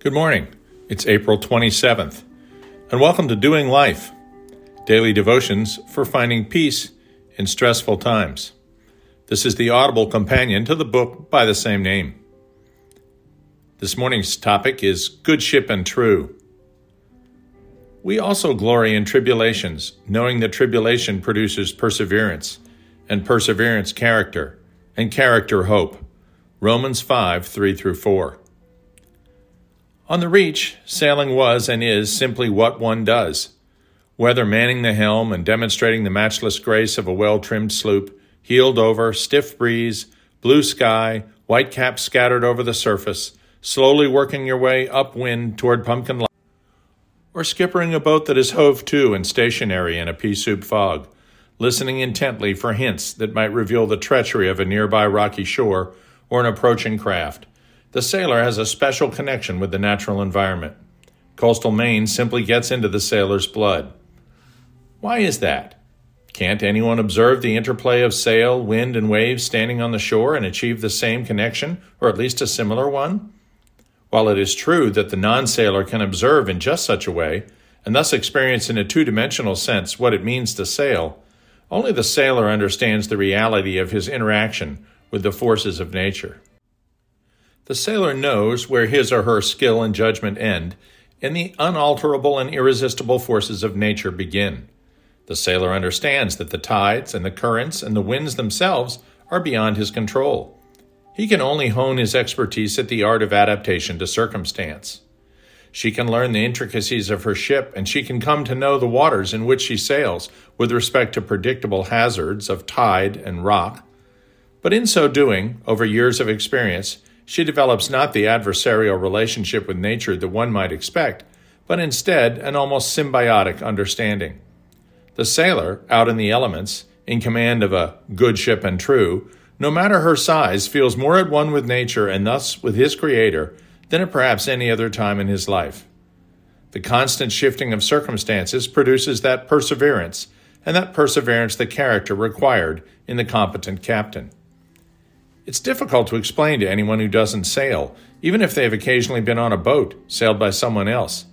Good morning. It's April 27th, and welcome to Doing Life Daily Devotions for Finding Peace in Stressful Times. This is the audible companion to the book by the same name. This morning's topic is Good Ship and True. We also glory in tribulations, knowing that tribulation produces perseverance, and perseverance, character, and character, hope. Romans 5 3 through 4. On the Reach, sailing was and is simply what one does. Whether manning the helm and demonstrating the matchless grace of a well trimmed sloop, heeled over, stiff breeze, blue sky, white caps scattered over the surface, slowly working your way upwind toward Pumpkin Lake, or skippering a boat that is hove to and stationary in a pea soup fog, listening intently for hints that might reveal the treachery of a nearby rocky shore or an approaching craft. The sailor has a special connection with the natural environment. Coastal Maine simply gets into the sailor's blood. Why is that? Can't anyone observe the interplay of sail, wind, and waves standing on the shore and achieve the same connection, or at least a similar one? While it is true that the non sailor can observe in just such a way, and thus experience in a two dimensional sense what it means to sail, only the sailor understands the reality of his interaction with the forces of nature. The sailor knows where his or her skill and judgment end, and the unalterable and irresistible forces of nature begin. The sailor understands that the tides and the currents and the winds themselves are beyond his control. He can only hone his expertise at the art of adaptation to circumstance. She can learn the intricacies of her ship, and she can come to know the waters in which she sails with respect to predictable hazards of tide and rock. But in so doing, over years of experience, she develops not the adversarial relationship with nature that one might expect, but instead an almost symbiotic understanding. The sailor, out in the elements, in command of a good ship and true, no matter her size, feels more at one with nature and thus with his Creator than at perhaps any other time in his life. The constant shifting of circumstances produces that perseverance, and that perseverance the character required in the competent captain. It's difficult to explain to anyone who doesn't sail, even if they have occasionally been on a boat sailed by someone else.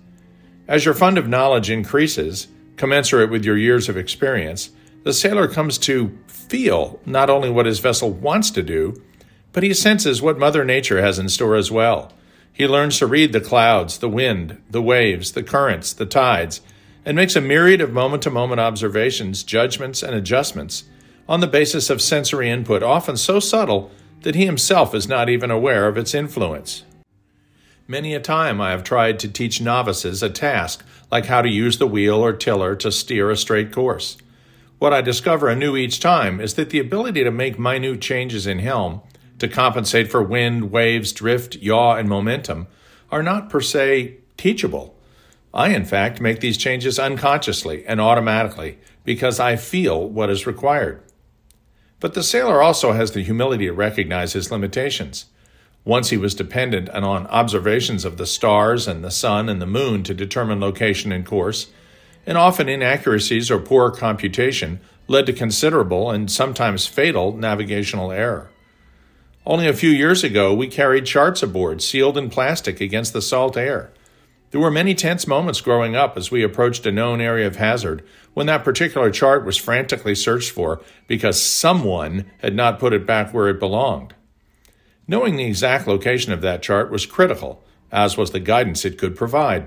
As your fund of knowledge increases, commensurate with your years of experience, the sailor comes to feel not only what his vessel wants to do, but he senses what Mother Nature has in store as well. He learns to read the clouds, the wind, the waves, the currents, the tides, and makes a myriad of moment to moment observations, judgments, and adjustments on the basis of sensory input, often so subtle that he himself is not even aware of its influence. Many a time I have tried to teach novices a task like how to use the wheel or tiller to steer a straight course. What I discover anew each time is that the ability to make minute changes in helm, to compensate for wind, waves, drift, yaw, and momentum, are not per se teachable. I, in fact, make these changes unconsciously and automatically because I feel what is required. But the sailor also has the humility to recognize his limitations. Once he was dependent on observations of the stars and the sun and the moon to determine location and course, and often inaccuracies or poor computation led to considerable and sometimes fatal navigational error. Only a few years ago, we carried charts aboard sealed in plastic against the salt air. There were many tense moments growing up as we approached a known area of hazard when that particular chart was frantically searched for because someone had not put it back where it belonged. Knowing the exact location of that chart was critical, as was the guidance it could provide.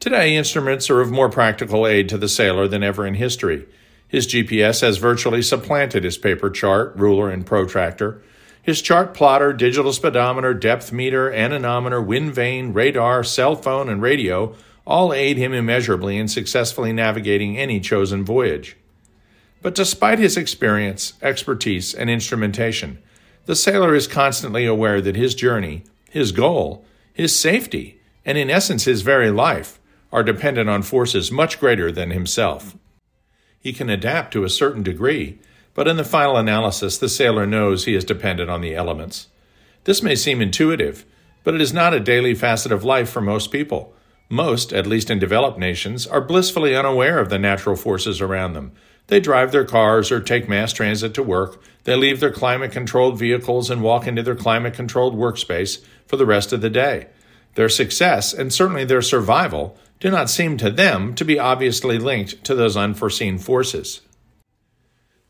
Today, instruments are of more practical aid to the sailor than ever in history. His GPS has virtually supplanted his paper chart, ruler, and protractor his chart plotter, digital speedometer, depth meter, anemometer, wind vane, radar, cell phone, and radio all aid him immeasurably in successfully navigating any chosen voyage. But despite his experience, expertise, and instrumentation, the sailor is constantly aware that his journey, his goal, his safety, and in essence his very life, are dependent on forces much greater than himself. He can adapt to a certain degree, but in the final analysis, the sailor knows he is dependent on the elements. This may seem intuitive, but it is not a daily facet of life for most people. Most, at least in developed nations, are blissfully unaware of the natural forces around them. They drive their cars or take mass transit to work. They leave their climate controlled vehicles and walk into their climate controlled workspace for the rest of the day. Their success, and certainly their survival, do not seem to them to be obviously linked to those unforeseen forces.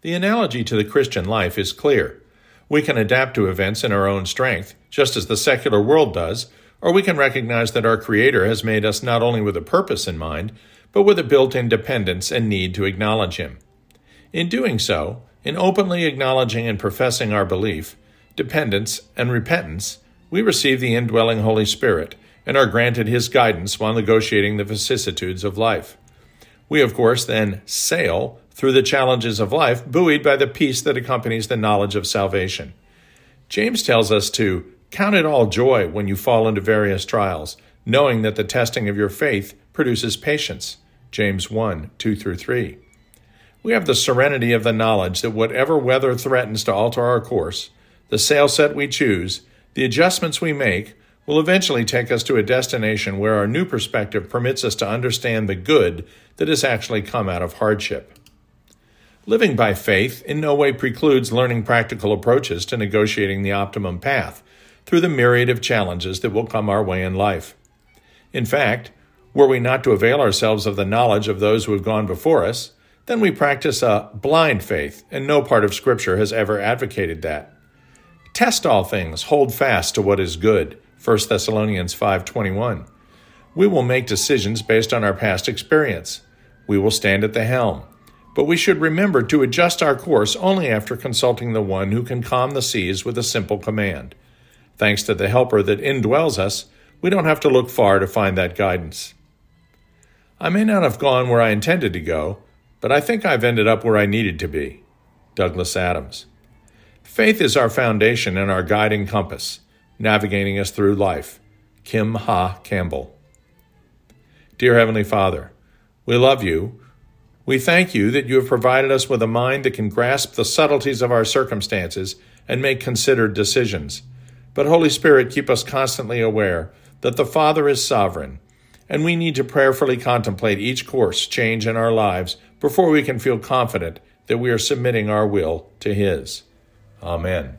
The analogy to the Christian life is clear. We can adapt to events in our own strength, just as the secular world does, or we can recognize that our Creator has made us not only with a purpose in mind, but with a built in dependence and need to acknowledge Him. In doing so, in openly acknowledging and professing our belief, dependence, and repentance, we receive the indwelling Holy Spirit and are granted His guidance while negotiating the vicissitudes of life. We, of course, then sail through the challenges of life, buoyed by the peace that accompanies the knowledge of salvation. James tells us to count it all joy when you fall into various trials, knowing that the testing of your faith produces patience. James 1 2 through 3. We have the serenity of the knowledge that whatever weather threatens to alter our course, the sail set we choose, the adjustments we make, will eventually take us to a destination where our new perspective permits us to understand the good that has actually come out of hardship. Living by faith in no way precludes learning practical approaches to negotiating the optimum path through the myriad of challenges that will come our way in life. In fact, were we not to avail ourselves of the knowledge of those who have gone before us, then we practice a blind faith, and no part of Scripture has ever advocated that. Test all things, hold fast to what is good. 1 Thessalonians 5:21. We will make decisions based on our past experience. We will stand at the helm but we should remember to adjust our course only after consulting the one who can calm the seas with a simple command. Thanks to the helper that indwells us, we don't have to look far to find that guidance. I may not have gone where I intended to go, but I think I've ended up where I needed to be. Douglas Adams. Faith is our foundation and our guiding compass, navigating us through life. Kim Ha Campbell. Dear Heavenly Father, we love you we thank you that you have provided us with a mind that can grasp the subtleties of our circumstances and make considered decisions. But, Holy Spirit, keep us constantly aware that the Father is sovereign, and we need to prayerfully contemplate each course change in our lives before we can feel confident that we are submitting our will to His. Amen.